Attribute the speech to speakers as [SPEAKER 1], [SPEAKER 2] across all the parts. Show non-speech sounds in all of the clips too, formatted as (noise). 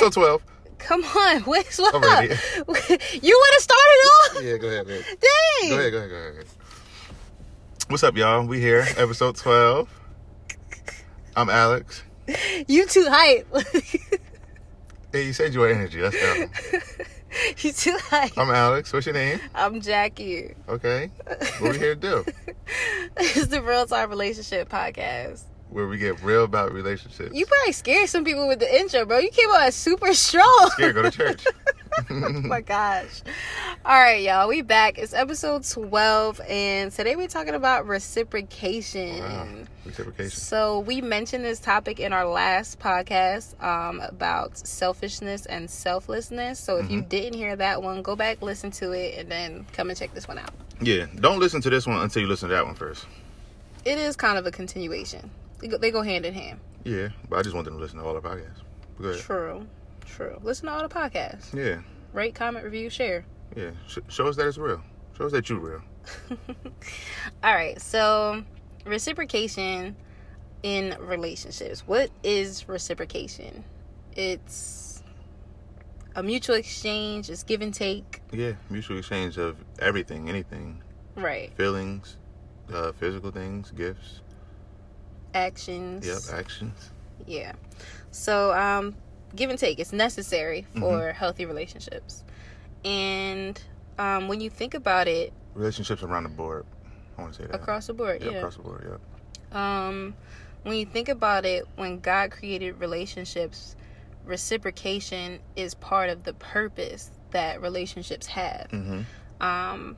[SPEAKER 1] Episode 12.
[SPEAKER 2] Come on, (laughs) what's what?
[SPEAKER 1] I'm ready. (laughs)
[SPEAKER 2] you want to start it off?
[SPEAKER 1] Yeah, go ahead, man.
[SPEAKER 2] Dang.
[SPEAKER 1] Go ahead, go ahead, go ahead. What's up, y'all? We here, episode 12. I'm Alex.
[SPEAKER 2] You too hype. (laughs)
[SPEAKER 1] Hey, you said you were energy. Let's
[SPEAKER 2] you too hype.
[SPEAKER 1] I'm Alex. What's your name?
[SPEAKER 2] I'm Jackie.
[SPEAKER 1] Okay. What we here to do?
[SPEAKER 2] it's the Real Time Relationship Podcast.
[SPEAKER 1] Where we get real about relationships.
[SPEAKER 2] You probably scared some people with the intro, bro. You came out super strong.
[SPEAKER 1] Scared, go to (laughs) church.
[SPEAKER 2] oh my gosh. All right, y'all. We back. It's episode 12, and today we're talking about reciprocation.
[SPEAKER 1] Wow. Reciprocation.
[SPEAKER 2] So we mentioned this topic in our last podcast um, about selfishness and selflessness. So if you didn't hear that one, go back, listen to it, and then come and check this one out.
[SPEAKER 1] Yeah, don't listen to this one until you listen to that one first.
[SPEAKER 2] It is kind of a continuation. They go, they go hand in hand.
[SPEAKER 1] Yeah, but I just want them to listen to all the podcasts.
[SPEAKER 2] True. True. Listen to all the podcasts.
[SPEAKER 1] Yeah,
[SPEAKER 2] Rate, comment, review, share.
[SPEAKER 1] yeah. Sh- show us that it's real. Show us that you're real. (laughs)
[SPEAKER 2] All right. So reciprocation in relationships. What is reciprocation? It's a mutual exchange. It's give and take.
[SPEAKER 1] Yeah, mutual exchange of everything, anything,
[SPEAKER 2] Right.
[SPEAKER 1] feelings, uh, physical things, gifts.
[SPEAKER 2] Actions.
[SPEAKER 1] Yep, actions.
[SPEAKER 2] Yeah. So, um, give and take is necessary for healthy relationships. And um, when you think about it
[SPEAKER 1] Relationships around the board. I want to say that.
[SPEAKER 2] across the board,
[SPEAKER 1] yeah,
[SPEAKER 2] yeah.
[SPEAKER 1] across the board. Yep.
[SPEAKER 2] Um, when you think about it, when God created relationships, reciprocation is part of the purpose that relationships have.
[SPEAKER 1] Mm-hmm.
[SPEAKER 2] Um,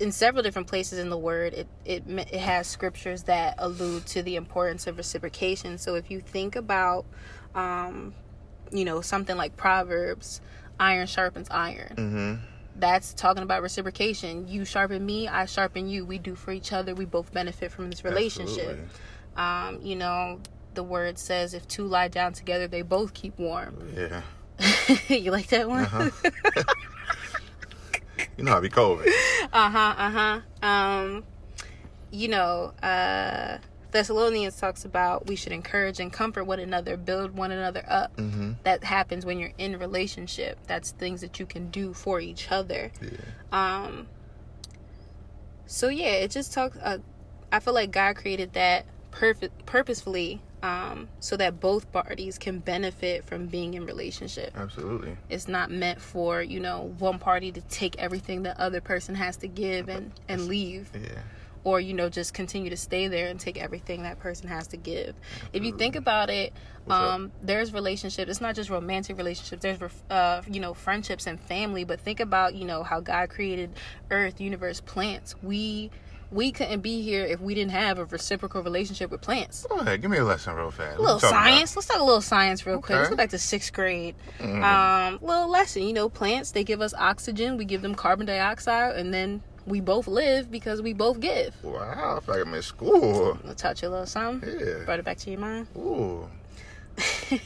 [SPEAKER 2] in several different places in the Word, it, it it has scriptures that allude to the importance of reciprocation. So if you think about, um, you know, something like Proverbs, iron sharpens iron
[SPEAKER 1] Mm-hmm.
[SPEAKER 2] that's talking about reciprocation. You sharpen me, I sharpen you. We do for each other. We both benefit from this relationship. Um, you know, the word says if two lie down together, they both keep warm.
[SPEAKER 1] Yeah. (laughs)
[SPEAKER 2] you like that one?
[SPEAKER 1] Uh-huh. (laughs) you know how be cold.
[SPEAKER 2] Uh huh. Uh huh. Um, you know, uh, Thessalonians talks about we should encourage and comfort one another, build one another up.
[SPEAKER 1] Mm-hmm.
[SPEAKER 2] That happens when you're in relationship. That's things that you can do for each other.
[SPEAKER 1] Yeah.
[SPEAKER 2] Um. So yeah, it just talks. Uh, I feel like God created that perfect purposefully, um, so that both parties can benefit from being in relationship.
[SPEAKER 1] Absolutely.
[SPEAKER 2] It's not meant for you know one party to take everything the other person has to give and and leave,
[SPEAKER 1] Yeah.
[SPEAKER 2] or you know just continue to stay there and take everything that person has to give. If you think about it, um, there's relationships. It's not just romantic relationships. There's uh, you know friendships and family. But think about you know how God created Earth, universe, plants. We we couldn't be here if we didn't have a reciprocal relationship with plants.
[SPEAKER 1] Go ahead. Give me a lesson real fast.
[SPEAKER 2] A little science. Let's talk a little science real quick. Let's go back to sixth grade.
[SPEAKER 1] Mm-hmm.
[SPEAKER 2] Um, little lesson. You know, plants they give us oxygen. We give them carbon dioxide, and then we both live because we both give.
[SPEAKER 1] Wow. I feel like I'm in school.
[SPEAKER 2] I'll touch you a little something.
[SPEAKER 1] Yeah.
[SPEAKER 2] Brought it back to your mind.
[SPEAKER 1] Ooh. (laughs)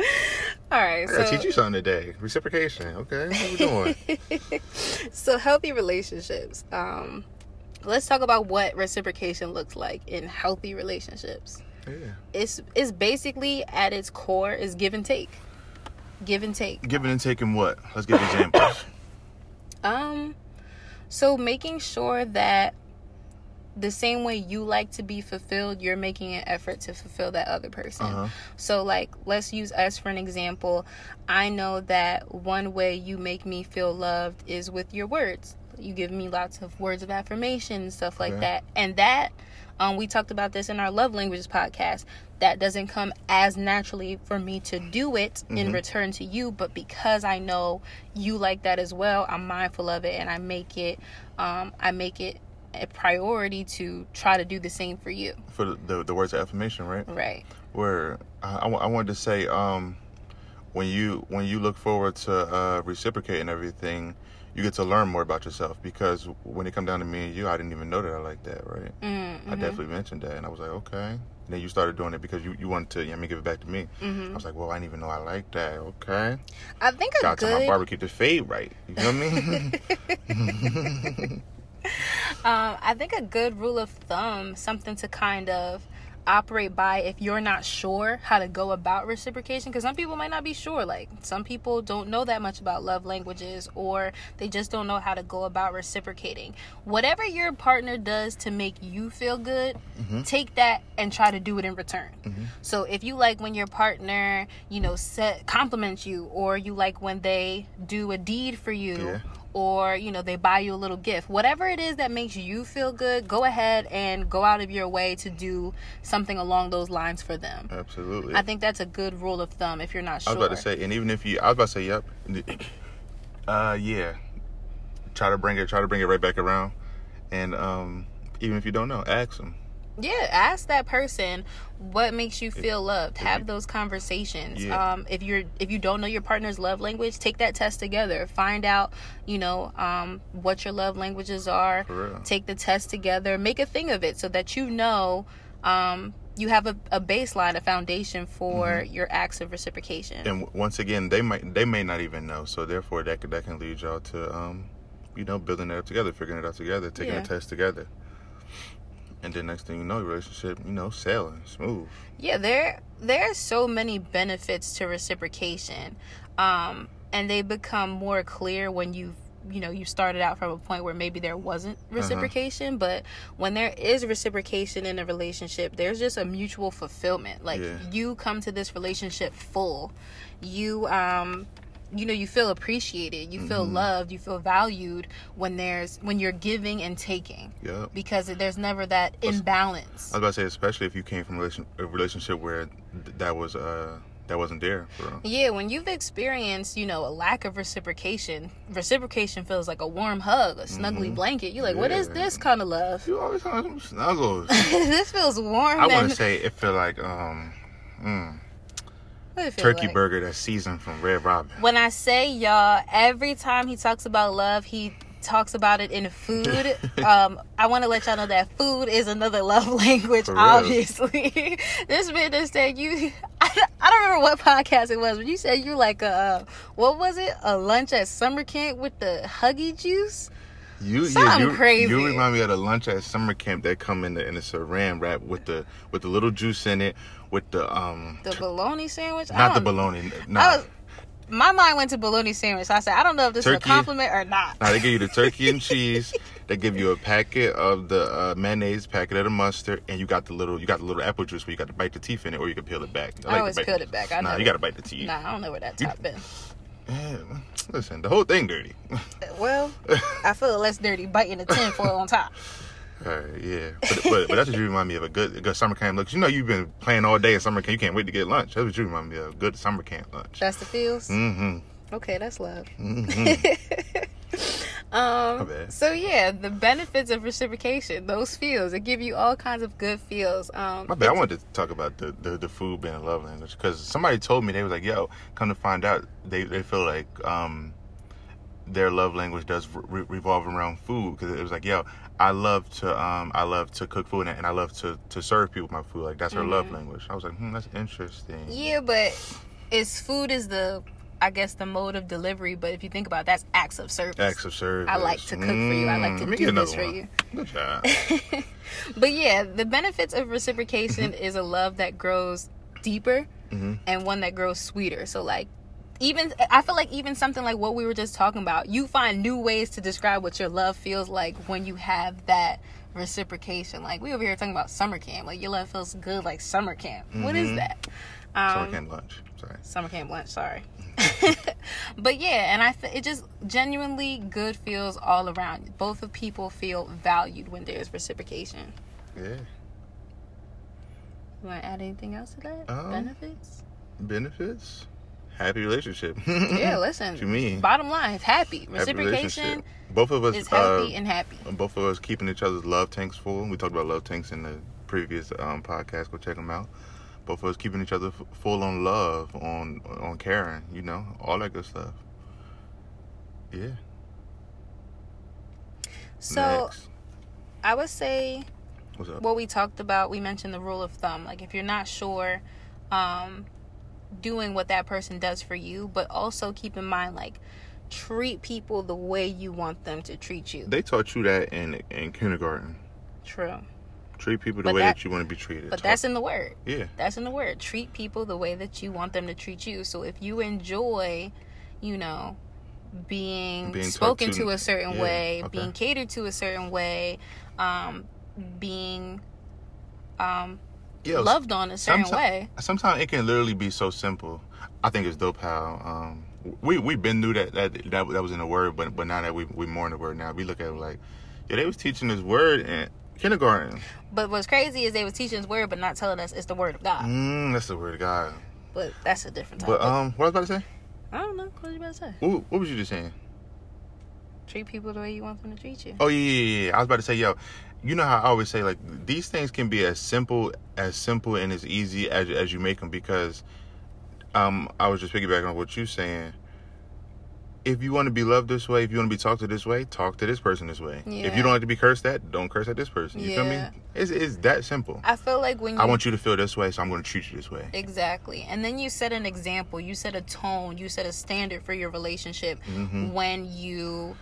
[SPEAKER 1] (laughs)
[SPEAKER 2] All right.
[SPEAKER 1] I gotta
[SPEAKER 2] So
[SPEAKER 1] teach you something today. Reciprocation. Okay. What we doing? (laughs)
[SPEAKER 2] so healthy relationships um let's talk about what reciprocation looks like in healthy relationships
[SPEAKER 1] yeah.
[SPEAKER 2] it's it's basically at its core is give and take give and take
[SPEAKER 1] Giving and taking what? Let's give examples. (coughs)
[SPEAKER 2] um so making sure that the same way you like to be fulfilled you're making an effort to fulfill that other person
[SPEAKER 1] Uh-huh.
[SPEAKER 2] So, like, let's use us for an example. I know that one way you make me feel loved is with your words. You give me lots of words of affirmation and stuff like
[SPEAKER 1] Okay.
[SPEAKER 2] that. And that, um, we talked about this in our Love Languages podcast. That doesn't come as naturally for me to do it in
[SPEAKER 1] Mhm.
[SPEAKER 2] return to you, but because I know you like that as well, I'm mindful of it and I make it, um, I make it a priority to try to do the same for you.
[SPEAKER 1] For the, the, the words of affirmation, right?
[SPEAKER 2] Right.
[SPEAKER 1] where I, I, I wanted to say um when you when you look forward to uh reciprocating everything you get to learn more about yourself because when it come down to me and you i didn't even know that i like that right
[SPEAKER 2] Mm-hmm.
[SPEAKER 1] i definitely mentioned that and i was like okay and then you started doing it because you, you wanted to you know, I mean, give it back to me
[SPEAKER 2] Mm-hmm.
[SPEAKER 1] i was like well i didn't even know i like that okay
[SPEAKER 2] I think a
[SPEAKER 1] got to my
[SPEAKER 2] good
[SPEAKER 1] barbecue to fade right you know what i mean
[SPEAKER 2] Um, I think a good rule of thumb, something to kind of operate by if you're not sure how to go about reciprocation because some people might not be sure like some people don't know that much about love languages or they just don't know how to go about reciprocating whatever your partner does to make you feel good
[SPEAKER 1] Mm-hmm.
[SPEAKER 2] take that and try to do it in return so if you like when your partner you know set compliments you or you like when they do a deed for you
[SPEAKER 1] Yeah.
[SPEAKER 2] Or you know they buy you a little gift whatever it is that makes you feel good go ahead and go out of your way to do something along those lines for them
[SPEAKER 1] Absolutely.
[SPEAKER 2] i think that's a good rule of thumb if you're not
[SPEAKER 1] I
[SPEAKER 2] sure
[SPEAKER 1] was about to say, and even if you, I was about to say, yep. (coughs) Uh, yeah. Try to bring it, try to bring it right back around, and um, even if you don't know, ask them.
[SPEAKER 2] Yeah ask that person what makes you feel loved
[SPEAKER 1] if
[SPEAKER 2] have
[SPEAKER 1] you-
[SPEAKER 2] those conversations
[SPEAKER 1] Yeah.
[SPEAKER 2] um if you're if you don't know your partner's love language take that test together find out you know um what your love languages are take the test together make a thing of it so that you know um you have a, a baseline a foundation for
[SPEAKER 1] Mm-hmm.
[SPEAKER 2] your acts of reciprocation
[SPEAKER 1] And w- once again, they might, they may not even know. So therefore, that that can lead y'all to, um, you know, building it up together, figuring it out together, taking
[SPEAKER 2] Yeah.
[SPEAKER 1] a test together. And then next thing you know, your relationship, you know, sailing smooth.
[SPEAKER 2] Yeah, there there are so many benefits to reciprocation, um, and they become more clear when you've you know you started out from a point where maybe there wasn't reciprocation, but when there is reciprocation in a relationship, there's just a mutual fulfillment. Like
[SPEAKER 1] Yeah.
[SPEAKER 2] you come to this relationship full, you um you know you feel appreciated you feel loved you feel valued when there's when you're giving and taking
[SPEAKER 1] Yep.
[SPEAKER 2] because there's never that imbalance
[SPEAKER 1] I was about to say, especially if you came from a relation, a relationship where th- that was, uh, that wasn't there. Real.
[SPEAKER 2] Yeah, when you've experienced, you know, a lack of reciprocation, reciprocation feels like a warm hug, a snuggly blanket. You're like, what is
[SPEAKER 1] Mm-hmm.
[SPEAKER 2] This kind of love?
[SPEAKER 1] You always have some (laughs) snuggles.
[SPEAKER 2] this feels warm.
[SPEAKER 1] I want to say it feel like um, mm,
[SPEAKER 2] what it feel
[SPEAKER 1] turkey
[SPEAKER 2] like?
[SPEAKER 1] burger that's seasoned from Red Robin.
[SPEAKER 2] When I say y'all, every time he talks about love, he talks about it in food. (laughs) um, I want to let y'all know that food is another (laughs) love language. Obviously, (laughs) this man just said you. I, I don't remember what podcast it was, but you said you're like a what was it? A lunch at summer camp with the huggy juice.
[SPEAKER 1] You,
[SPEAKER 2] Something
[SPEAKER 1] you,
[SPEAKER 2] crazy.
[SPEAKER 1] You remind me of the lunch at summer camp that come in the in the saran wrap with the with the little juice in it, with the um,
[SPEAKER 2] The bologna sandwich.
[SPEAKER 1] Not the bologna. No,
[SPEAKER 2] was, my mind went to bologna sandwich. So I said, I don't know if this is a compliment or not.
[SPEAKER 1] Now they give you the turkey and (laughs) cheese. They give you a packet of the uh, mayonnaise, packet of the mustard, and you got the little you got the little apple juice where you got to bite the teeth in it, or you can peel it back.
[SPEAKER 2] I
[SPEAKER 1] like
[SPEAKER 2] always
[SPEAKER 1] to bite
[SPEAKER 2] peeled
[SPEAKER 1] the-
[SPEAKER 2] it back. I
[SPEAKER 1] nah, you got to bite the teeth.
[SPEAKER 2] Nah, I don't know where that top been.
[SPEAKER 1] Yeah, listen, the whole thing dirty.
[SPEAKER 2] Well, I feel less dirty biting the tin foil on top. (laughs)
[SPEAKER 1] Right, yeah, but, but but that's what you remind me of a good a good summer camp lunch. You know, you've been playing all day at summer camp. You can't wait to get lunch. That's what you remind me of. A good summer camp lunch.
[SPEAKER 2] That's the feels.
[SPEAKER 1] Mm-hmm.
[SPEAKER 2] Okay, that's love.
[SPEAKER 1] Mm-hmm. (laughs)
[SPEAKER 2] Um. So yeah, the benefits of reciprocation, those feels, it give you all kinds of good feels. Um.
[SPEAKER 1] My bad. I wanted to talk about the, the, the food being a love language because somebody told me they was like, "Yo, come to find out, they they feel like um their love language does re- revolve around food because it was like, yo, I love to um I love to cook food and, and I love to to serve people my food. Like that's her love language. I was like, hmm, that's interesting.
[SPEAKER 2] Yeah, but it's food is the, I guess, the mode of delivery. But if you think about it, that's acts of service.
[SPEAKER 1] Acts of service.
[SPEAKER 2] I like to cook for you. I like to
[SPEAKER 1] Mm,
[SPEAKER 2] do this for
[SPEAKER 1] one.
[SPEAKER 2] you.
[SPEAKER 1] Good job. (laughs)
[SPEAKER 2] But yeah, the benefits of reciprocation is a love that grows deeper
[SPEAKER 1] Mhm.
[SPEAKER 2] and one that grows sweeter. So like even I feel like even something like what we were just talking about, you find new ways to describe what your love feels like when you have that reciprocation. Like we over here talking about summer camp. Like your love feels good like summer camp. What is
[SPEAKER 1] Mhm.
[SPEAKER 2] that? Um,
[SPEAKER 1] Summer camp lunch. Sorry.
[SPEAKER 2] summer camp lunch sorry (laughs) (laughs) but yeah and i th- it just genuinely good feels all around both of people feel valued when there's reciprocation
[SPEAKER 1] Yeah.
[SPEAKER 2] you want to add anything else to that
[SPEAKER 1] Um,
[SPEAKER 2] benefits
[SPEAKER 1] Benefits. Happy relationship. (laughs)
[SPEAKER 2] yeah listen
[SPEAKER 1] What you mean?
[SPEAKER 2] bottom line it's happy
[SPEAKER 1] Happy
[SPEAKER 2] reciprocation
[SPEAKER 1] relationship. Both of us
[SPEAKER 2] is happy
[SPEAKER 1] uh,
[SPEAKER 2] and happy
[SPEAKER 1] both of us keeping each other's love tanks full. We talked about love tanks in the previous um, podcast. Go check them out. Both of us keeping each other f- full on love, on on caring. You know, all that good stuff. Yeah.
[SPEAKER 2] so
[SPEAKER 1] Next.
[SPEAKER 2] i would say what we talked about we mentioned the rule of thumb like if you're not sure um doing what that person does for you but also keep in mind like treat people the way you want them to treat you
[SPEAKER 1] They taught you that in in kindergarten.
[SPEAKER 2] true
[SPEAKER 1] Treat people the
[SPEAKER 2] But
[SPEAKER 1] way
[SPEAKER 2] that-
[SPEAKER 1] that, you want to be treated.
[SPEAKER 2] But
[SPEAKER 1] Talk-
[SPEAKER 2] that's in the word.
[SPEAKER 1] yeah.
[SPEAKER 2] That's in the word. Treat people the way that you want them to treat you. So if you enjoy, you know, being,
[SPEAKER 1] Being
[SPEAKER 2] spoken
[SPEAKER 1] to-
[SPEAKER 2] to a certain
[SPEAKER 1] yeah,
[SPEAKER 2] way,
[SPEAKER 1] okay.
[SPEAKER 2] being catered to a certain way, um, being um,
[SPEAKER 1] Yeah,
[SPEAKER 2] loved on a certain
[SPEAKER 1] someti-
[SPEAKER 2] way.
[SPEAKER 1] Sometimes it can literally be so simple. I think it's dope how um, we we've been knew that that that, that was in the word, but but now that we we more in the word now, we look at it like, yeah, they was teaching this word in kindergarten.
[SPEAKER 2] But what's crazy is they was teaching this word, but not telling us it's the word of God.
[SPEAKER 1] Mm, that's the word of God.
[SPEAKER 2] But that's a different topic.
[SPEAKER 1] But um, what I was about to say?
[SPEAKER 2] I don't know. What was you about to say?
[SPEAKER 1] What, what was you just saying?
[SPEAKER 2] Treat people the way you want them to treat you.
[SPEAKER 1] Oh yeah, yeah, yeah. I was about to say, yo, you know how I always say like these things can be as simple as simple and as easy as as you make them because um I was just piggybacking on what you're saying. If you want to be loved this way, if you want to be talked to this way, talk to this person this way. If you don't like to be cursed at, don't curse at this person. You feel me? It's it's that simple.
[SPEAKER 2] I feel like when you
[SPEAKER 1] I want you to feel this way, so I'm going to treat you this way.
[SPEAKER 2] Exactly. And then you set an example, you set a tone, you set a standard for your relationship when you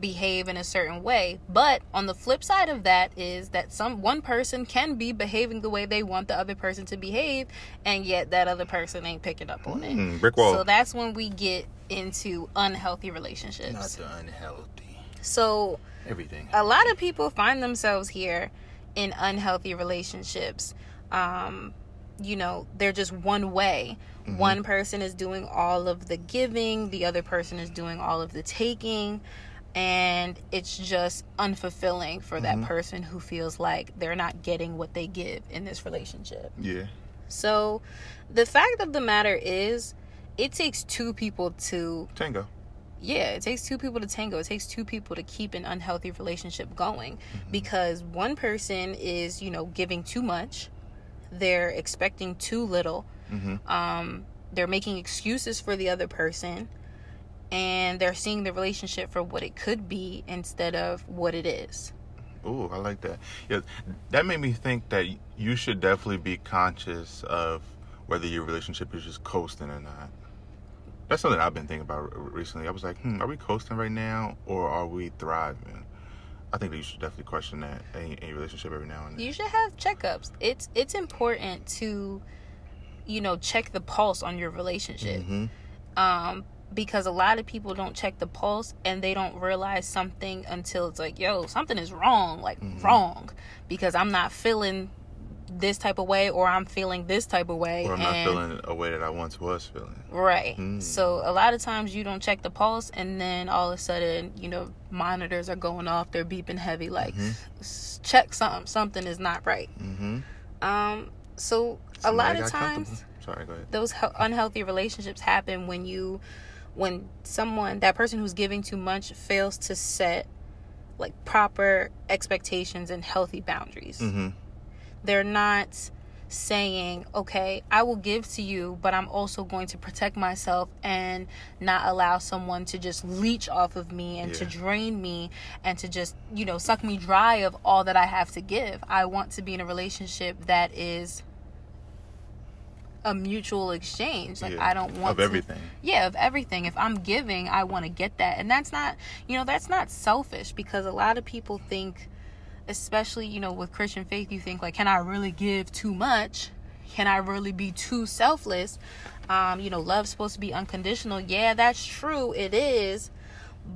[SPEAKER 2] behave in a certain way. But on the flip side of that is that some one person can be behaving the way they want the other person to behave and yet that other person ain't picking up on it.
[SPEAKER 1] Mm, brick wall.
[SPEAKER 2] So that's when we get into unhealthy relationships.
[SPEAKER 1] the unhealthy.
[SPEAKER 2] So
[SPEAKER 1] Everything.
[SPEAKER 2] a lot of people find themselves here in unhealthy relationships. Um, you know, they're just one way. One person is doing all of the giving, the other person is doing all of the taking, and it's just unfulfilling for that person who feels like they're not getting what they give in this relationship.
[SPEAKER 1] Yeah.
[SPEAKER 2] So, the fact of the matter is, it takes two people to
[SPEAKER 1] Tango.
[SPEAKER 2] yeah, it takes two people to tango. It takes two people to keep an unhealthy relationship going because one person is, you know, giving too much. They're expecting too little.
[SPEAKER 1] Mm-hmm.
[SPEAKER 2] Um, they're making excuses for the other person and they're seeing the relationship for what it could be instead of what it is.
[SPEAKER 1] Ooh, I like that. Yeah, that made me think that you should definitely be conscious of whether your relationship is just coasting or not. That's something I've been thinking about recently. I was like, hmm, are we coasting right now or are we thriving? I think that you should definitely question that in, your relationship every now and then.
[SPEAKER 2] You should have checkups. It's it's important to you know, check the pulse on your relationship.
[SPEAKER 1] hmm
[SPEAKER 2] um, because a lot of people don't check the pulse and they don't realize something until it's like, yo, something is wrong, like wrong, because I'm not feeling this type of way or I'm feeling this type of way.
[SPEAKER 1] Or I'm not feeling a way that I once was feeling.
[SPEAKER 2] Right.
[SPEAKER 1] Mm.
[SPEAKER 2] So a lot of times you don't check the pulse and then all of a sudden, you know, monitors are going off, they're beeping heavy like "S- check something, something is not right.
[SPEAKER 1] Mm-hmm.
[SPEAKER 2] Um so a lot of times
[SPEAKER 1] Sorry, go ahead.
[SPEAKER 2] those unhealthy relationships happen when you when someone that person who's giving too much fails to set like proper expectations and healthy boundaries.
[SPEAKER 1] Mm-hmm.
[SPEAKER 2] they're not saying okay i will give to you but i'm also going to protect myself and not allow someone to just leech off of me and to drain me and to just you know suck me dry of all that i have to give. I want to be in a relationship that is a mutual exchange. Like
[SPEAKER 1] Yeah,
[SPEAKER 2] i don't want
[SPEAKER 1] of
[SPEAKER 2] to-
[SPEAKER 1] everything.
[SPEAKER 2] yeah of everything. If i'm giving i want to get that. And that's not you know that's not selfish because a lot of people think especially you know with christian faith you think like can i really give too much? Can i really be too selfless? Um you know love's supposed to be unconditional. Yeah that's true. It is.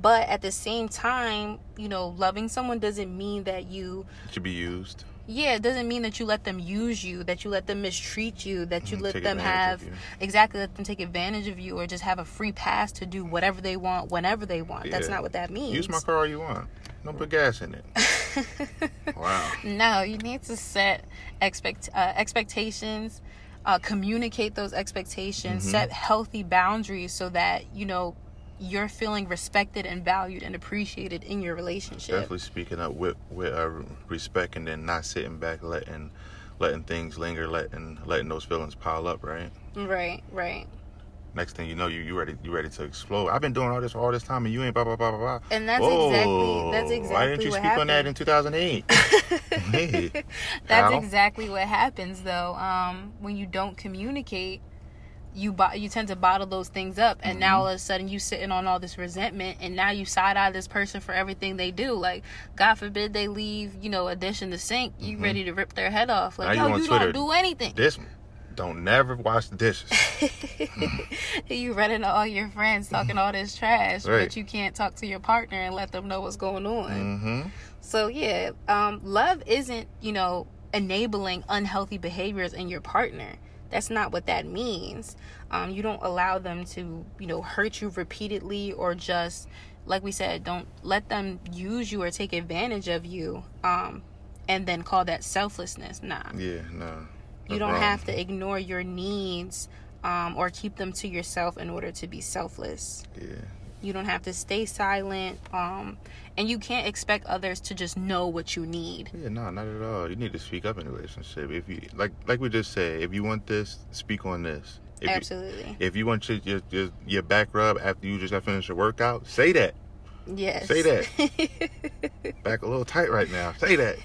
[SPEAKER 2] But at the same time you know loving someone doesn't mean that you
[SPEAKER 1] should be used.
[SPEAKER 2] Yeah, it doesn't mean that you let them use you, that you let them mistreat you, that you
[SPEAKER 1] Mhm,
[SPEAKER 2] let
[SPEAKER 1] take
[SPEAKER 2] them have exactly let them take advantage of you or just have a free pass to do whatever they want whenever they want. That's not what that means.
[SPEAKER 1] Use my car all you want. Don't put gas in it. (laughs) wow.
[SPEAKER 2] No, you need to set expect uh, expectations, uh, communicate those expectations,
[SPEAKER 1] Mm-hmm.
[SPEAKER 2] set healthy boundaries so that you know you're feeling respected and valued and appreciated in your relationship.
[SPEAKER 1] Definitely speaking up with with uh, respect and then not sitting back, letting letting things linger, letting letting those feelings pile up. Right.
[SPEAKER 2] Right, right.
[SPEAKER 1] Next thing you know, you you ready you ready to explode. I've been doing all this all this time, and you ain't blah blah blah blah blah.
[SPEAKER 2] And that's
[SPEAKER 1] Whoa,
[SPEAKER 2] exactly that's exactly
[SPEAKER 1] Why didn't you speak on that in 2008? (laughs)
[SPEAKER 2] That's
[SPEAKER 1] How?
[SPEAKER 2] exactly what happens though. Um, when you don't communicate, you bo- you tend to bottle those things up and
[SPEAKER 1] Mm-hmm.
[SPEAKER 2] now all of a sudden you sitting on all this resentment and now you side eye this person for everything they do like god forbid they leave you know a dish in the sink you ready to rip their head off like
[SPEAKER 1] Mm-hmm. Now you
[SPEAKER 2] yo
[SPEAKER 1] on
[SPEAKER 2] you don't do anything
[SPEAKER 1] This don't never wash the dishes. (laughs)
[SPEAKER 2] you running to all your friends talking all this trash
[SPEAKER 1] Right.
[SPEAKER 2] but you can't talk to your partner and let them know what's going on
[SPEAKER 1] mm-hmm.
[SPEAKER 2] So yeah, um, love isn't you know enabling unhealthy behaviors in your partner. That's not what that means. Um, you don't allow them to you know hurt you repeatedly or just like we said, don't let them use you or take advantage of you. Um, and then call that selflessness. Nah,
[SPEAKER 1] Yeah, no.
[SPEAKER 2] you don't have to ignore your needs um, or keep them to yourself in order to be selfless.
[SPEAKER 1] Yeah.
[SPEAKER 2] You don't have to stay silent. Um, and you can't expect others to just know what you need.
[SPEAKER 1] Yeah, no, not at all. You need to speak up in a relationship. If you like, like we just said, if you want this, speak on this. If you,
[SPEAKER 2] Absolutely.
[SPEAKER 1] if you want your, your your your back rub after you just got finished your workout, say that.
[SPEAKER 2] yes.
[SPEAKER 1] Say that. (laughs) Back a little tight right now. Say that.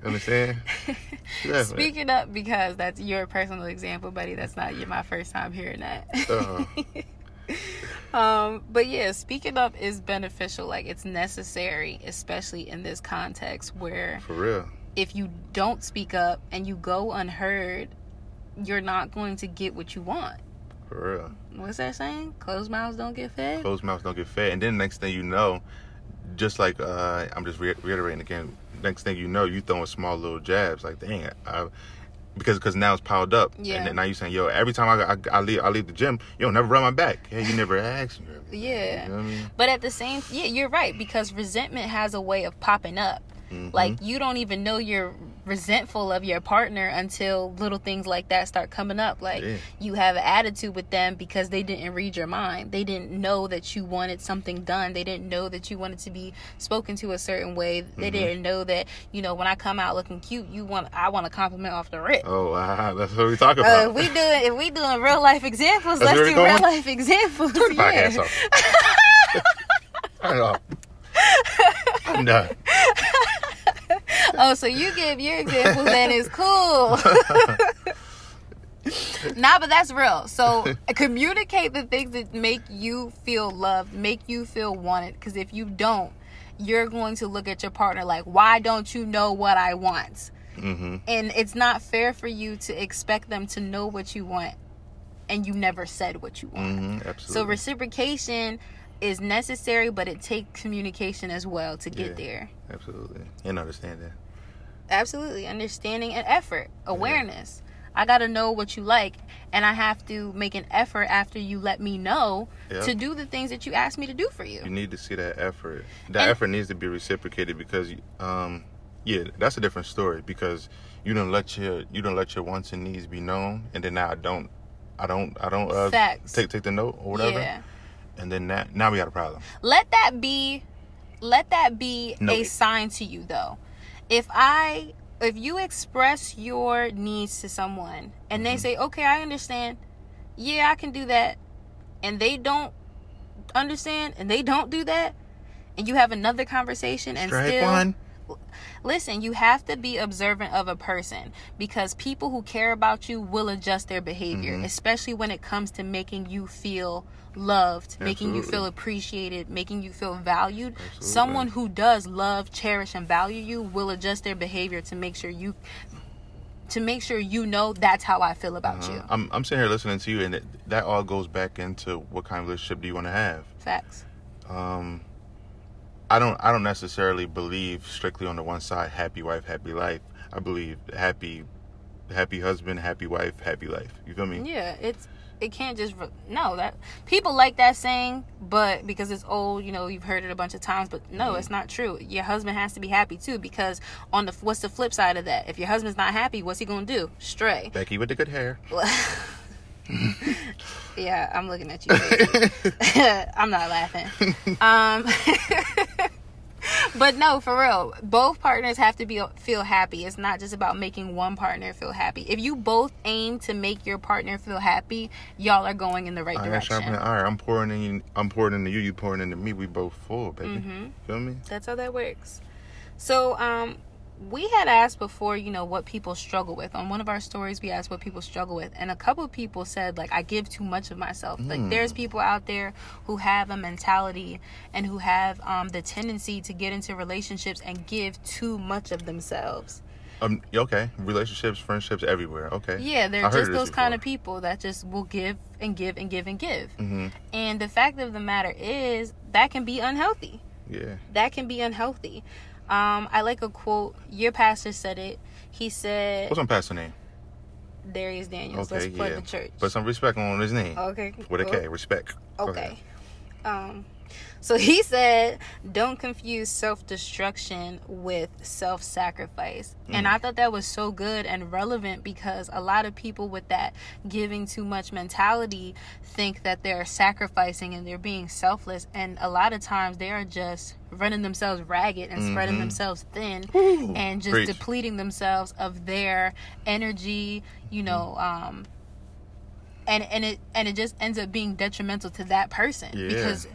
[SPEAKER 1] You understand? (laughs) Yeah,
[SPEAKER 2] Speaking up because that's your personal example, buddy. That's not your, my first time hearing that.
[SPEAKER 1] Uh, (laughs) (laughs)
[SPEAKER 2] um, but yeah, speaking up is beneficial. Like it's necessary, especially in this context where
[SPEAKER 1] for real.
[SPEAKER 2] if you don't speak up and you go unheard, you're not going to get what you want.
[SPEAKER 1] For real.
[SPEAKER 2] What's that saying? Closed mouths don't get fed.
[SPEAKER 1] Closed mouths don't get fed. And then next thing you know, just like uh, I'm just re- reiterating again. Next thing you know, you throwing small little jabs. Like, dang, I, because because now it's piled up.
[SPEAKER 2] Yeah.
[SPEAKER 1] And now you're saying, yo, every time I, I, I leave I leave the gym, you don't never run my back. Yeah, you never asked me. (laughs)
[SPEAKER 2] Yeah.
[SPEAKER 1] You know I mean?
[SPEAKER 2] But at the same, yeah, you're right because resentment has a way of popping up.
[SPEAKER 1] Mhm.
[SPEAKER 2] Like you don't even know you're resentful of your partner until little things like that start coming up. Like
[SPEAKER 1] Yeah.
[SPEAKER 2] you have an attitude with them because they didn't read your mind. They didn't know that you wanted something done. They didn't know that you wanted to be spoken to a certain way.
[SPEAKER 1] Mm-hmm.
[SPEAKER 2] They didn't know that you know when I come out looking cute, you want I want a compliment off the rip.
[SPEAKER 1] Oh, wow, (laughs) that's what we talk
[SPEAKER 2] Uh,
[SPEAKER 1] about.
[SPEAKER 2] if we doing if we doing real life examples,
[SPEAKER 1] That's
[SPEAKER 2] let's do real life examples.
[SPEAKER 1] Podcast
[SPEAKER 2] Yeah.
[SPEAKER 1] off. (laughs) Turn it off. (laughs) I'm done. (laughs)
[SPEAKER 2] Oh, so you give your examples and it's cool. (laughs) nah, but that's real. So (laughs) communicate the things that make you feel loved, make you feel wanted. Because if you don't, you're going to look at your partner like, why don't you know what I want?
[SPEAKER 1] hmm
[SPEAKER 2] And it's not fair for you to expect them to know what you want and you never said what you want.
[SPEAKER 1] hmm
[SPEAKER 2] So reciprocation is necessary, but it takes communication as well to get
[SPEAKER 1] Yeah.
[SPEAKER 2] there.
[SPEAKER 1] Absolutely. And understanding.
[SPEAKER 2] absolutely understanding and effort awareness i gotta know what you like and i have to make an effort after you let me know
[SPEAKER 1] Yeah.
[SPEAKER 2] to do the things that you asked me to do for you
[SPEAKER 1] You need to see that effort. That
[SPEAKER 2] And-
[SPEAKER 1] effort needs to be reciprocated because, um, yeah, that's a different story because you don't let your you don't let your wants and needs be known, and then now I don't, I don't, I don't uh,
[SPEAKER 2] Facts.
[SPEAKER 1] take take the note or whatever,
[SPEAKER 2] yeah
[SPEAKER 1] and then that now we got a problem.
[SPEAKER 2] let that be let that be a sign to you though if i if you express your needs to someone and they
[SPEAKER 1] Mhm.
[SPEAKER 2] say okay i understand yeah i can do that and they don't understand and they don't do that and you have another conversation and
[SPEAKER 1] Strike
[SPEAKER 2] still
[SPEAKER 1] one.
[SPEAKER 2] Listen, you have to be observant of a person because people who care about you will adjust their behavior,
[SPEAKER 1] Mhm.
[SPEAKER 2] especially when it comes to making you feel loved, making you feel appreciated, making you feel valued.
[SPEAKER 1] Absolutely.
[SPEAKER 2] Someone who does love, cherish and value you will adjust their behavior to make sure you to make sure you know that's how I feel about
[SPEAKER 1] Uh-huh.
[SPEAKER 2] you.
[SPEAKER 1] I'm I'm sitting here listening to you, and it, that all goes back into what kind of relationship do you want to have.
[SPEAKER 2] Facts.
[SPEAKER 1] Um, I don't I don't necessarily believe strictly on the one side happy wife happy life. I believe happy happy husband happy wife happy life. You feel me?
[SPEAKER 2] Yeah, it's it can't just no that people like that saying, but because it's old, you know, you've heard it a bunch of times. But no,
[SPEAKER 1] Mm-hmm.
[SPEAKER 2] it's not true. Your husband has to be happy too, because on the what's the flip side of that? If your husband's not happy, what's he gonna do? Stray.
[SPEAKER 1] Becky with the good hair. (laughs) (laughs)
[SPEAKER 2] yeah, I'm looking at you. (laughs) I'm not laughing. Um, (laughs) but no, for real, both partners have to be feel happy. It's not just about making one partner feel happy. If you both aim to make your partner feel happy, y'all are going in the right
[SPEAKER 1] Iron
[SPEAKER 2] direction.
[SPEAKER 1] sharpening iron. I'm pouring in. You, I'm pouring into you. You pouring into me. We both full, baby.
[SPEAKER 2] Mhm.
[SPEAKER 1] Feel me?
[SPEAKER 2] That's how that works. So, um, we had asked before, you know, what people struggle with. On one of our stories, we asked what people struggle with, and a couple of people said like I give too much of myself.
[SPEAKER 1] Hmm.
[SPEAKER 2] Like there's people out there who have a mentality and who have um, the tendency to get into relationships and give too much of themselves.
[SPEAKER 1] Um. Okay. Relationships, friendships, everywhere. Okay.
[SPEAKER 2] Yeah, they're just those kind of people that just will give and give and give and give.
[SPEAKER 1] Mm-hmm.
[SPEAKER 2] And the fact of the matter is that can be unhealthy.
[SPEAKER 1] Yeah.
[SPEAKER 2] That can be unhealthy. Um, I like a quote. Your pastor said it. He said,
[SPEAKER 1] What's my pastor name?
[SPEAKER 2] Dharius Daniels.
[SPEAKER 1] Okay.
[SPEAKER 2] Let's
[SPEAKER 1] Yeah.
[SPEAKER 2] the church.
[SPEAKER 1] Put some respect on his name.
[SPEAKER 2] okay.
[SPEAKER 1] With a K. Respect.
[SPEAKER 2] Okay. Um, so he said, don't confuse self destruction with self sacrifice. And
[SPEAKER 1] Mm.
[SPEAKER 2] I thought that was so good and relevant because a lot of people with that giving too much mentality think that they're sacrificing and they're being selfless. And a lot of times they are just running themselves ragged and spreading
[SPEAKER 1] Mhm.
[SPEAKER 2] themselves thin
[SPEAKER 1] Woo.
[SPEAKER 2] and just
[SPEAKER 1] Preach.
[SPEAKER 2] depleting themselves of their energy, you know, um, and and it and it just ends up being detrimental to that person
[SPEAKER 1] Yeah.
[SPEAKER 2] because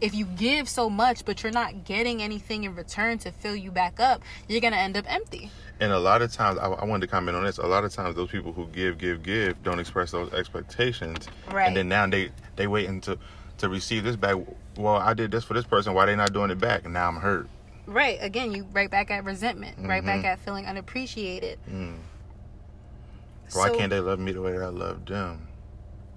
[SPEAKER 2] if you give so much but you're not getting anything in return to fill you back up, you're gonna end up empty.
[SPEAKER 1] And a lot of times, I, I wanted to comment on this. A lot of times, those people who give, give, give don't express those expectations,
[SPEAKER 2] Right.
[SPEAKER 1] and then now they they waiting to to receive this back. Well, I did this for this person. Why they not doing it back? And now I'm hurt.
[SPEAKER 2] Right. Again, you right back at resentment, right back
[SPEAKER 1] Mhm.
[SPEAKER 2] at feeling unappreciated.
[SPEAKER 1] Mm. Why
[SPEAKER 2] So-
[SPEAKER 1] can't they love me the way that I love them?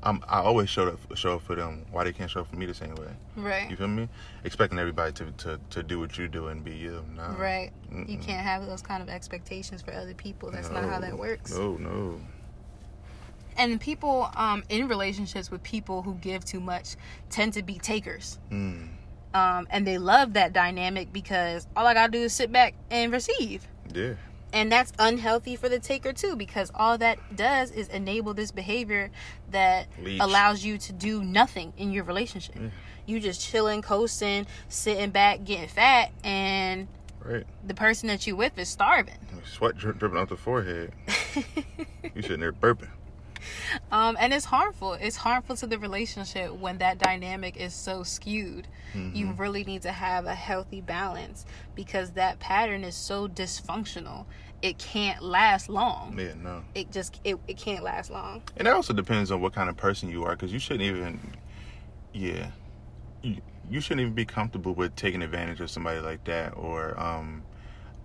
[SPEAKER 1] I'm, I always show up show up for them. Why they can't show up for me the same way?
[SPEAKER 2] Right.
[SPEAKER 1] You feel me? Expecting everybody to, to, to do what you do and be you. No.
[SPEAKER 2] Right. You
[SPEAKER 1] Mm-mm.
[SPEAKER 2] can't have those kind of expectations for other people. That's not how that works.
[SPEAKER 1] No, no.
[SPEAKER 2] And people um, in relationships with people who give too much tend to be takers.
[SPEAKER 1] Mm.
[SPEAKER 2] Um, and they love that dynamic because all I gotta do is sit back and receive.
[SPEAKER 1] Yeah.
[SPEAKER 2] And that's unhealthy for the taker too because all that does is enable this behavior that
[SPEAKER 1] Leech.
[SPEAKER 2] allows you to do nothing in your relationship.
[SPEAKER 1] Yeah.
[SPEAKER 2] You just chilling, coasting, sitting back, getting fat, and
[SPEAKER 1] Right.
[SPEAKER 2] the person that you with is starving.
[SPEAKER 1] Sweat dri- dripping off the forehead. (laughs) You sitting there burping. (laughs)
[SPEAKER 2] Um, and it's harmful. It's harmful to the relationship when that dynamic is so skewed. You
[SPEAKER 1] Mm-hmm.
[SPEAKER 2] really need to have a healthy balance because that pattern is so dysfunctional. It can't last long.
[SPEAKER 1] Yeah, no.
[SPEAKER 2] It just it, it can't last long.
[SPEAKER 1] And that also depends on what kind of person you are, because you shouldn't even, yeah, you, you shouldn't even be comfortable with taking advantage of somebody like that or um,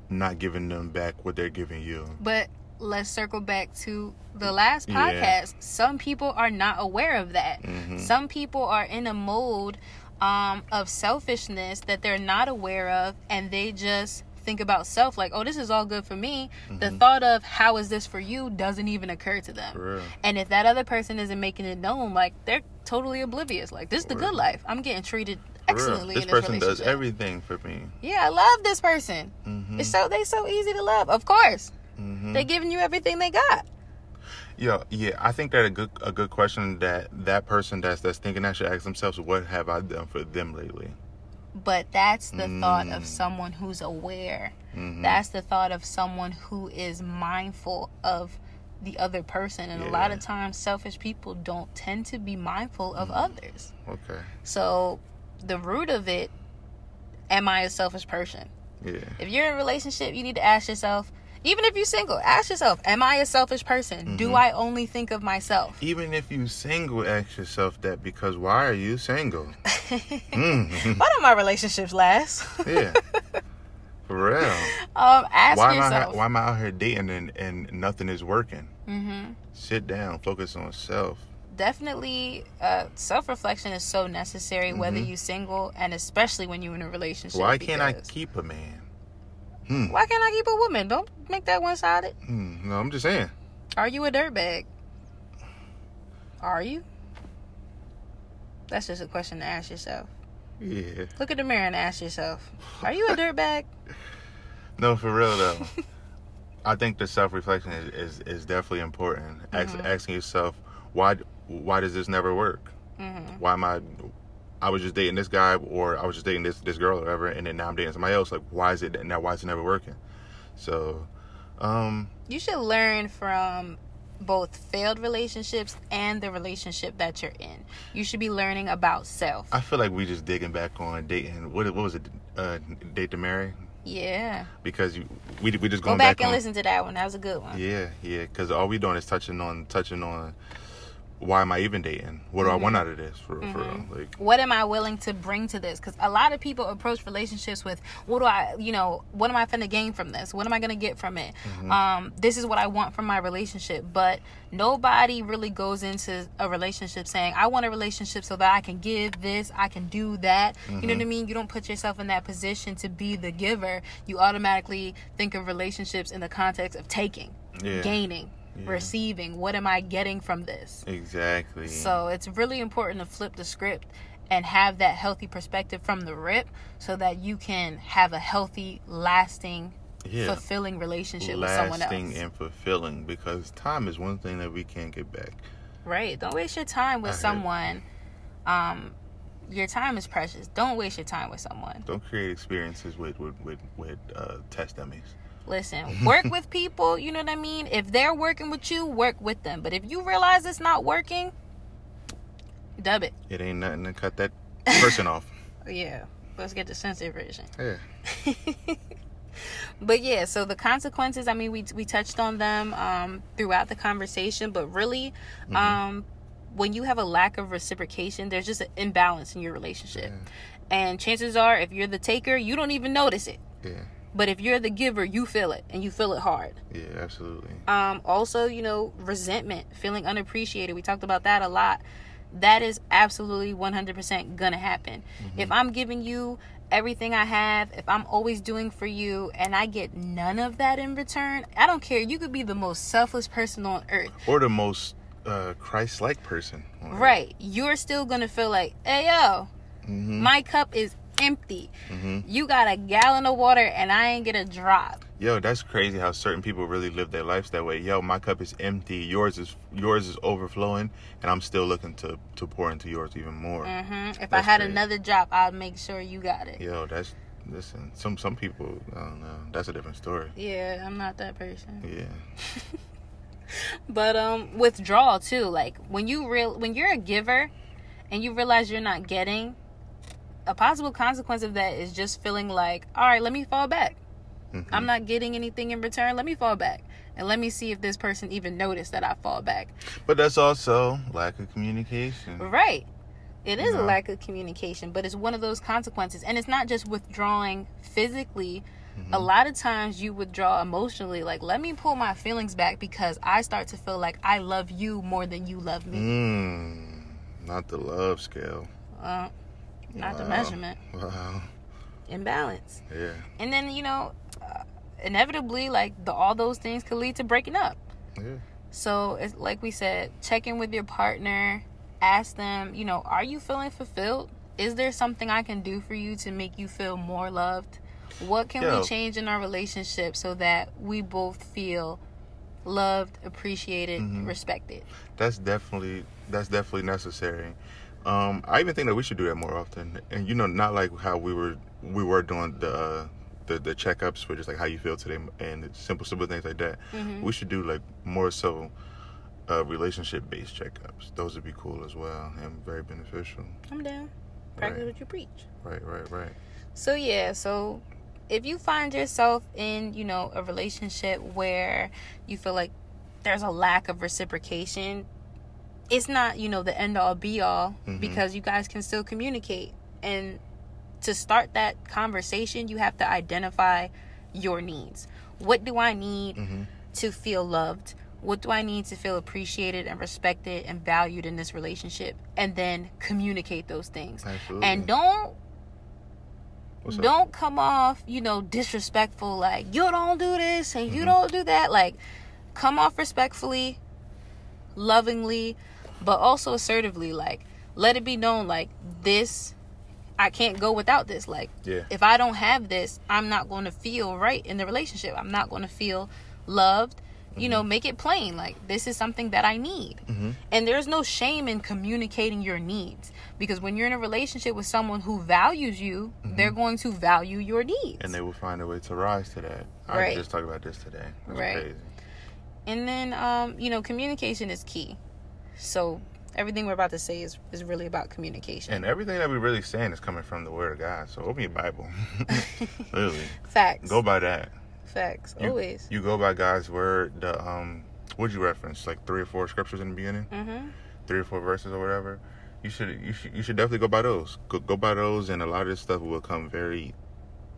[SPEAKER 1] not giving them back what they're giving you.
[SPEAKER 2] But let's circle back to the last
[SPEAKER 1] Yeah.
[SPEAKER 2] podcast. Some people are not aware of that.
[SPEAKER 1] Mhm.
[SPEAKER 2] Some people are in a mode um, of selfishness that they're not aware of, and they just think about self like, oh, this is all good for me. The thought of how is this for you doesn't even occur to them.
[SPEAKER 1] Mm-hmm.
[SPEAKER 2] And if that other person isn't making it known, like they're totally oblivious. Like this is the good life. I'm getting treated excellently.
[SPEAKER 1] This
[SPEAKER 2] in this
[SPEAKER 1] person does everything for me.
[SPEAKER 2] Yeah, I love this person.
[SPEAKER 1] hmm
[SPEAKER 2] It's so they so easy to love. Of course,
[SPEAKER 1] hmm
[SPEAKER 2] they're giving you everything they got.
[SPEAKER 1] Yeah, yeah. I think that a good a good question that that person that's that's thinking that should ask themselves, what have I done for them lately?
[SPEAKER 2] But that's the thought of
[SPEAKER 1] Mm.
[SPEAKER 2] someone who's aware.
[SPEAKER 1] Mhm.
[SPEAKER 2] That's the thought of someone who is mindful of the other person. And a lot of times, selfish people don't tend to be mindful of others.
[SPEAKER 1] Okay.
[SPEAKER 2] So, the root of it am I a selfish person?
[SPEAKER 1] Yeah.
[SPEAKER 2] If you're in a relationship, you need to ask yourself, even if you're single, ask yourself, am I a selfish person? Do
[SPEAKER 1] Mhm.
[SPEAKER 2] I only think of myself?
[SPEAKER 1] Even if you're single, ask yourself that because why are you single? (laughs) Mm.
[SPEAKER 2] Why don't my relationships last?
[SPEAKER 1] yeah. (laughs) For real.
[SPEAKER 2] um, ask
[SPEAKER 1] Why am, I,
[SPEAKER 2] yourself.
[SPEAKER 1] why am I out here dating and, and nothing is working?
[SPEAKER 2] hmm
[SPEAKER 1] Sit down, focus on self.
[SPEAKER 2] Definitely, uh, self reflection is so necessary, whether
[SPEAKER 1] Mhm.
[SPEAKER 2] you're single and especially when you're in a relationship.
[SPEAKER 1] Why can't I keep a man? Hmm.
[SPEAKER 2] Why can't I keep a woman? Don't make that one sided.
[SPEAKER 1] Hmm. No, I'm just saying.
[SPEAKER 2] Are you a dirtbag? Are you? That's just a question to ask yourself.
[SPEAKER 1] Yeah.
[SPEAKER 2] Look at the mirror and ask yourself, Are you a dirtbag? (laughs)
[SPEAKER 1] No, for real though. I think the self reflection is, is, is definitely important. Ask,
[SPEAKER 2] Mhm.
[SPEAKER 1] Asking yourself, why why does this never work?
[SPEAKER 2] hmm
[SPEAKER 1] Why am I? I was just dating this guy, or I was just dating this this girl, or whatever, and then now I'm dating somebody else. Like, why is it now? Why is it never working? So, um,
[SPEAKER 2] You should learn from both failed relationships and the relationship that you're in. You should be learning about self.
[SPEAKER 1] I feel like we just digging back on dating. What what was it? Uh, date to marry.
[SPEAKER 2] Yeah.
[SPEAKER 1] Because you, we we just
[SPEAKER 2] Go back,
[SPEAKER 1] back,
[SPEAKER 2] and
[SPEAKER 1] on,
[SPEAKER 2] listen to that one. That was a good one.
[SPEAKER 1] Yeah, yeah. Because all we doing is touching on touching on why am I even dating? What do I
[SPEAKER 2] Mm-hmm.
[SPEAKER 1] want out of this? For real, for real. Like
[SPEAKER 2] what am I willing to bring to this? Because a lot of people approach relationships with, what do I, you know, what am I finna gain from this? What am I gonna get from it? Um, this is what I want from my relationship. But nobody really goes into a relationship saying, I want a relationship so that I can give this, I can do that. You know what I mean? You don't put yourself in that position to be the giver. You automatically think of relationships in the context of taking,
[SPEAKER 1] Yeah.
[SPEAKER 2] gaining,
[SPEAKER 1] Yeah.
[SPEAKER 2] receiving. What am I getting from this?
[SPEAKER 1] exactly.
[SPEAKER 2] So it's really important to flip the script and have that healthy perspective from the rip so that you can have a healthy, lasting,
[SPEAKER 1] yeah.
[SPEAKER 2] fulfilling relationship with someone
[SPEAKER 1] lasting
[SPEAKER 2] else.
[SPEAKER 1] and fulfilling because time is one thing that we can't get back.
[SPEAKER 2] right. Don't waste your time with
[SPEAKER 1] I
[SPEAKER 2] someone. Um your time is precious. Don't waste your time with someone.
[SPEAKER 1] Don't create experiences with with with, with uh, test dummies.
[SPEAKER 2] Listen, work with people, you know what I mean? If they're working with you, work with them. But if you realize it's not working, dub it.
[SPEAKER 1] It ain't nothing to cut that person (laughs) off.
[SPEAKER 2] Yeah. Let's get the sensitive version.
[SPEAKER 1] Yeah. (laughs)
[SPEAKER 2] but yeah so the consequences i mean we, we touched on them um, throughout the conversation but really
[SPEAKER 1] Mm-hmm.
[SPEAKER 2] um, when you have a lack of reciprocation there's just an imbalance in your relationship and chances are if you're the taker you don't even notice it
[SPEAKER 1] Yeah.
[SPEAKER 2] But if you're the giver you feel it and you feel it hard
[SPEAKER 1] Yeah. Absolutely.
[SPEAKER 2] um, also you know resentment feeling unappreciated we talked about that a lot that is absolutely 100% gonna happen if i'm giving you everything i have if i'm always doing for you and i get none of that in return i don't care you could be the most selfless person on earth
[SPEAKER 1] Or the most uh, Christ-like person. on
[SPEAKER 2] right you're still gonna feel like hey yo
[SPEAKER 1] Mhm.
[SPEAKER 2] my cup is empty
[SPEAKER 1] Mhm.
[SPEAKER 2] you got a gallon of water and i ain't get a drop
[SPEAKER 1] Yo, that's crazy how certain people really live their lives that way. Yo, my cup is empty. Yours is yours is overflowing, and I'm still looking to to pour into yours even more.
[SPEAKER 2] hmm if i had
[SPEAKER 1] crazy.
[SPEAKER 2] another drop, i'd make sure you got it
[SPEAKER 1] Yo, that's listen. Some some people, I don't know. That's a different story.
[SPEAKER 2] yeah i'm not that person
[SPEAKER 1] Yeah. (laughs)
[SPEAKER 2] but um withdrawal too like when you real when you're a giver and you realize you're not getting a possible consequence of that is just feeling like all right let me fall back.
[SPEAKER 1] Mhm.
[SPEAKER 2] i'm not getting anything in return. Let me fall back. And let me see if this person even noticed that i fall back.
[SPEAKER 1] But that's also lack of communication.
[SPEAKER 2] right. It is a lack of communication but it's one of those consequences. And it's not just withdrawing physically. A lot of times you withdraw emotionally. Like let me pull my feelings back because i start to feel like i love you more than you love me.
[SPEAKER 1] Mm, not the love scale.
[SPEAKER 2] uh, not the measurement
[SPEAKER 1] Wow.
[SPEAKER 2] imbalance
[SPEAKER 1] Yeah.
[SPEAKER 2] and then you know uh, inevitably like the, all those things could lead to breaking up
[SPEAKER 1] Yeah.
[SPEAKER 2] so it's like we said check in with your partner ask them you know are you feeling fulfilled is there something i can do for you to make you feel more loved what can
[SPEAKER 1] Yo.
[SPEAKER 2] we change in our relationship so that we both feel loved appreciated
[SPEAKER 1] Mhm.
[SPEAKER 2] respected
[SPEAKER 1] That's definitely that's definitely necessary. Um, I even think that we should do that more often. And you know, not like how we were we were doing the uh, the the checkups for just like how you feel today and simple simple things like that.
[SPEAKER 2] Mhm.
[SPEAKER 1] We should do like more so uh, relationship based checkups. Those would be cool as well and very beneficial.
[SPEAKER 2] i'm down practice
[SPEAKER 1] Right.
[SPEAKER 2] what you preach
[SPEAKER 1] Right, right, right.
[SPEAKER 2] So yeah, so if you find yourself in, you know, a relationship where you feel like there's a lack of reciprocation, it's not, you know, the end all be all
[SPEAKER 1] Mhm.
[SPEAKER 2] because you guys can still communicate. And to start that conversation, you have to identify your needs. What do I need
[SPEAKER 1] hmm
[SPEAKER 2] to feel loved? What do I need to feel appreciated and respected and valued in this relationship? And then communicate those things.
[SPEAKER 1] Absolutely.
[SPEAKER 2] And don't don't come off, you know, disrespectful like you don't do this and you
[SPEAKER 1] Mhm.
[SPEAKER 2] don't do that. Like come off respectfully, lovingly, but also assertively like let it be known like this I can't go without this. Like
[SPEAKER 1] Yeah.
[SPEAKER 2] if I don't have this, I'm not going to feel right in the relationship. I'm not going to feel loved. You know, make it plain like this is something that I need.
[SPEAKER 1] hmm
[SPEAKER 2] And there's no shame in communicating your needs because when you're in a relationship with someone who values you, they're going to value your needs.
[SPEAKER 1] Mm-hmm. And they will find a way to rise to that. I
[SPEAKER 2] Right.
[SPEAKER 1] just talked about this today. That's
[SPEAKER 2] Right.
[SPEAKER 1] crazy.
[SPEAKER 2] And then, um, you know, communication is key. So everything we're about to say is is really about communication.
[SPEAKER 1] And everything that we're really saying is coming from the Word of God. So open your Bible. (laughs) Literally.
[SPEAKER 2] Facts.
[SPEAKER 1] Go by that.
[SPEAKER 2] Facts.
[SPEAKER 1] You,
[SPEAKER 2] Always.
[SPEAKER 1] You go by God's Word. The um, what'd you reference? Like three or four scriptures in the beginning,
[SPEAKER 2] mm-hmm.
[SPEAKER 1] three or four verses or whatever. You should you should you should definitely go by those. Go, go by those, and a lot of this stuff will come very,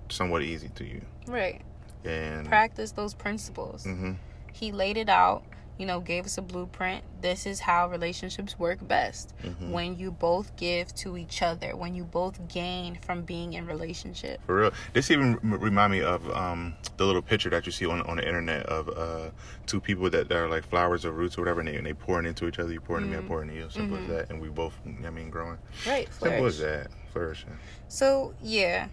[SPEAKER 1] somewhat easy to you.
[SPEAKER 2] Right.
[SPEAKER 1] And
[SPEAKER 2] Practice those principles.
[SPEAKER 1] hmm
[SPEAKER 2] He laid it out. You know, gave us a blueprint. This is how relationships work best.
[SPEAKER 1] Mhm.
[SPEAKER 2] When you both give to each other. When you both gain from being in relationship.
[SPEAKER 1] For real, this even remind me of um, the little picture that you see on on the internet of uh, two people that, that are like flowers or roots or whatever, and they, and they pouring into each other. You pouring into me, I pour into you. Simple as that, and we both, I mean, growing.
[SPEAKER 2] Right.
[SPEAKER 1] Simple as that, flourishing.
[SPEAKER 2] So yeah,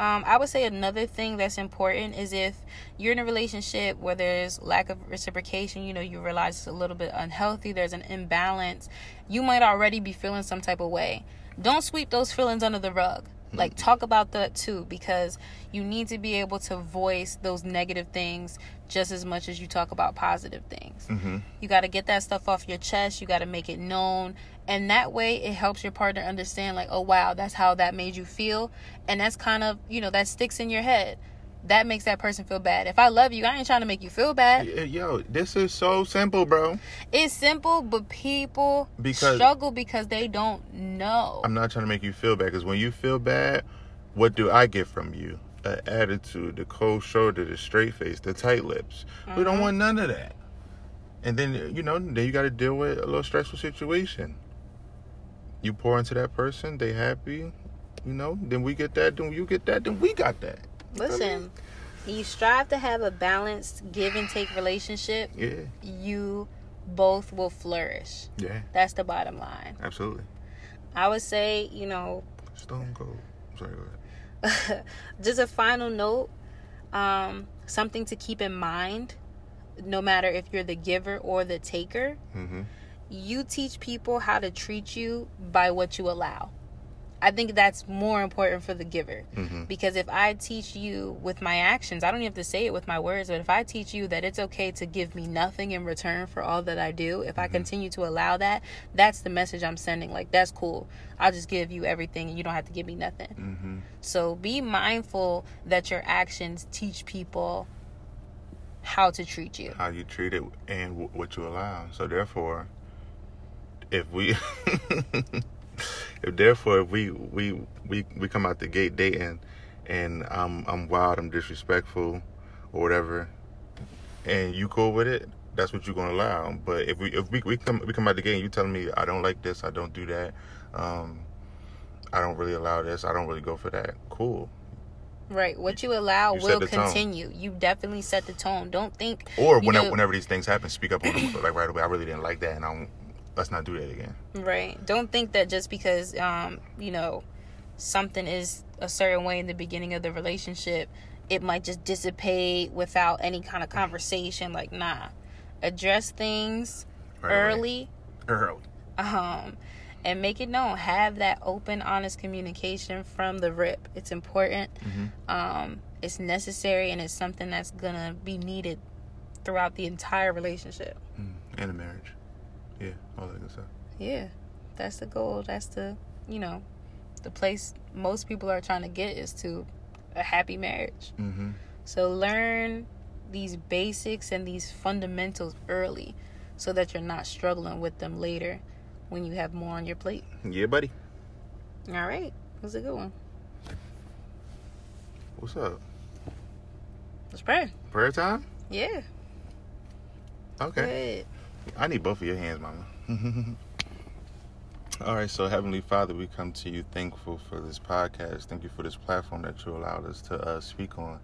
[SPEAKER 2] um, I would say another thing that's important is if you're in a relationship where there's lack of reciprocation, you know, you realize it's a little bit unhealthy, there's an imbalance, you might already be feeling some type of way. Don't sweep those feelings under the rug. Like talk about that too because you need to be able to voice those negative things just as much as you talk about positive things.
[SPEAKER 1] hmm
[SPEAKER 2] You got to get that stuff off your chest. You got to make it known. And that way, it helps your partner understand, like, oh, wow, that's how that made you feel. And that's kind of, you know, that sticks in your head. That makes that person feel bad. If I love you, I ain't trying to make you feel bad.
[SPEAKER 1] Yo, this is so simple, bro.
[SPEAKER 2] It's simple, but people
[SPEAKER 1] Because-
[SPEAKER 2] struggle because they don't know.
[SPEAKER 1] I'm not trying to make you feel bad because when you feel bad, what do I get from you? An attitude, the cold shoulder, the straight face, the tight lips. We don't mm-hmm. want none of that. And then you know, then you got to deal with a little stressful situation. You pour into that person, they happy, you know. Then we get that. Then you get that. Then we got that.
[SPEAKER 2] Listen, you strive to have a balanced give and take relationship,
[SPEAKER 1] Yeah,
[SPEAKER 2] you both will flourish.
[SPEAKER 1] yeah,
[SPEAKER 2] That's the bottom line.
[SPEAKER 1] absolutely.
[SPEAKER 2] I would say, you know,
[SPEAKER 1] Stone cold. Sorry, go ahead. (laughs)
[SPEAKER 2] just a final note um, something to keep in mind no matter if you're the giver or the taker
[SPEAKER 1] Mm-hmm.
[SPEAKER 2] You teach people how to treat you by what you allow i think that's more important for the giver
[SPEAKER 1] Mm-hmm.
[SPEAKER 2] because if i teach you with my actions i don't even have to say it with my words but if i teach you that it's okay to give me nothing in return for all that i do if i continue to allow that that's the message i'm sending like that's cool i'll just give you everything and you don't have to give me nothing
[SPEAKER 1] Mm-hmm.
[SPEAKER 2] so be mindful that your actions teach people how to treat you.
[SPEAKER 1] how you treat it and w- what you allow. So therefore, if we, (laughs) if therefore if we we we we come out the gate dating, and I'm I'm wild, I'm disrespectful, or whatever, and you cool with it, that's what you're gonna allow. But if we if we, we come we come out the gate and you telling me I don't like this, I don't do that, um, I don't really allow this, I don't really go for that. Cool.
[SPEAKER 2] Right. What you allow
[SPEAKER 1] You
[SPEAKER 2] will
[SPEAKER 1] the tone.
[SPEAKER 2] continue. You definitely set the tone. Don't think
[SPEAKER 1] Or whenever
[SPEAKER 2] know-
[SPEAKER 1] whenever these things happen, speak up on them like right away. I really didn't like that, and I don't. Let's not do that again.
[SPEAKER 2] right. Don't think that just because um, you know, something is a certain way in the beginning of the relationship, it might just dissipate without any kind of conversation. Like, nah. Address things
[SPEAKER 1] Right away.
[SPEAKER 2] early.
[SPEAKER 1] Early.
[SPEAKER 2] um and make it known have that open honest communication from the rip it's important
[SPEAKER 1] Mhm.
[SPEAKER 2] um it's necessary and it's something that's gonna be needed throughout the entire relationship
[SPEAKER 1] Mm, and a marriage. Yeah, all that good stuff.
[SPEAKER 2] yeah that's the goal that's the you know the place most people are trying to get is to a happy marriage
[SPEAKER 1] Mm-hmm.
[SPEAKER 2] so learn these basics and these fundamentals early so that you're not struggling with them later when you have more on your plate
[SPEAKER 1] Yeah, buddy.
[SPEAKER 2] All right. That's a good one.
[SPEAKER 1] What's up?
[SPEAKER 2] Let's pray.
[SPEAKER 1] Prayer time?
[SPEAKER 2] Yeah.
[SPEAKER 1] Okay. I need both of your hands, Mama. (laughs) All right, so Heavenly Father, we come to you thankful for this podcast. Thank you for this platform that you allowed us to uh, speak on.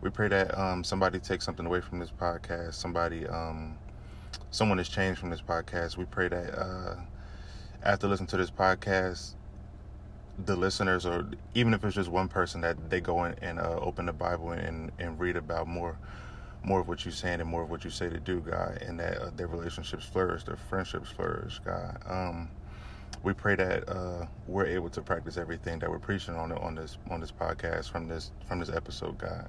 [SPEAKER 1] We pray that um, somebody takes something away from this podcast. Somebody, um, someone is changed from this podcast. We pray that uh, after listening to this podcast, the listeners, or even if it's just one person, that they go in and uh, open the Bible and, and read about more more of what you're saying and more of what you say to do, God, and that uh, their relationships flourish, their friendships flourish, God. Um, we pray that uh, we're able to practice everything that we're preaching on on this on this podcast from this from this episode, God.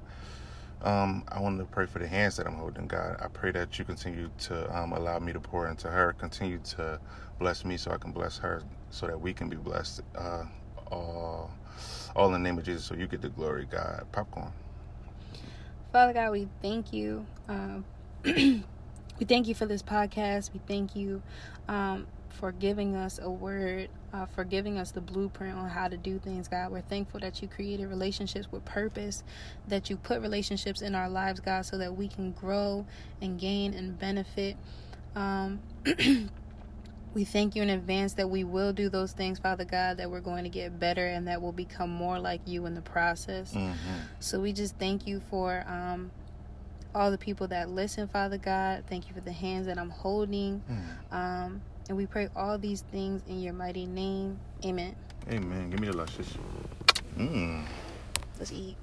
[SPEAKER 1] Um, I want to pray for the hands that I'm holding, God. I pray that you continue to um, allow me to pour into her, continue to bless me so I can bless her, so that we can be blessed. Uh, all, all in the name of Jesus, so you get the glory, God. Popcorn.
[SPEAKER 2] Father God, we thank you. Um, (clears throat) we thank you for this podcast. We thank you um, for giving us a word, uh, for giving us the blueprint on how to do things, God. We're thankful that you created relationships with purpose, that you put relationships in our lives, God, so that we can grow and gain and benefit. Um, (clears throat) we thank you in advance that we will do those things, Father God, that we're going to get better and that we'll become more like you in the process.
[SPEAKER 1] Mm-hmm.
[SPEAKER 2] So we just thank you for um, all the people that listen, Father God. Thank you for the hands that I'm holding.
[SPEAKER 1] Mm.
[SPEAKER 2] Um, and we pray all these things in your mighty name. Amen.
[SPEAKER 1] Amen. Give me the luscious. Mmm.
[SPEAKER 2] Let's eat.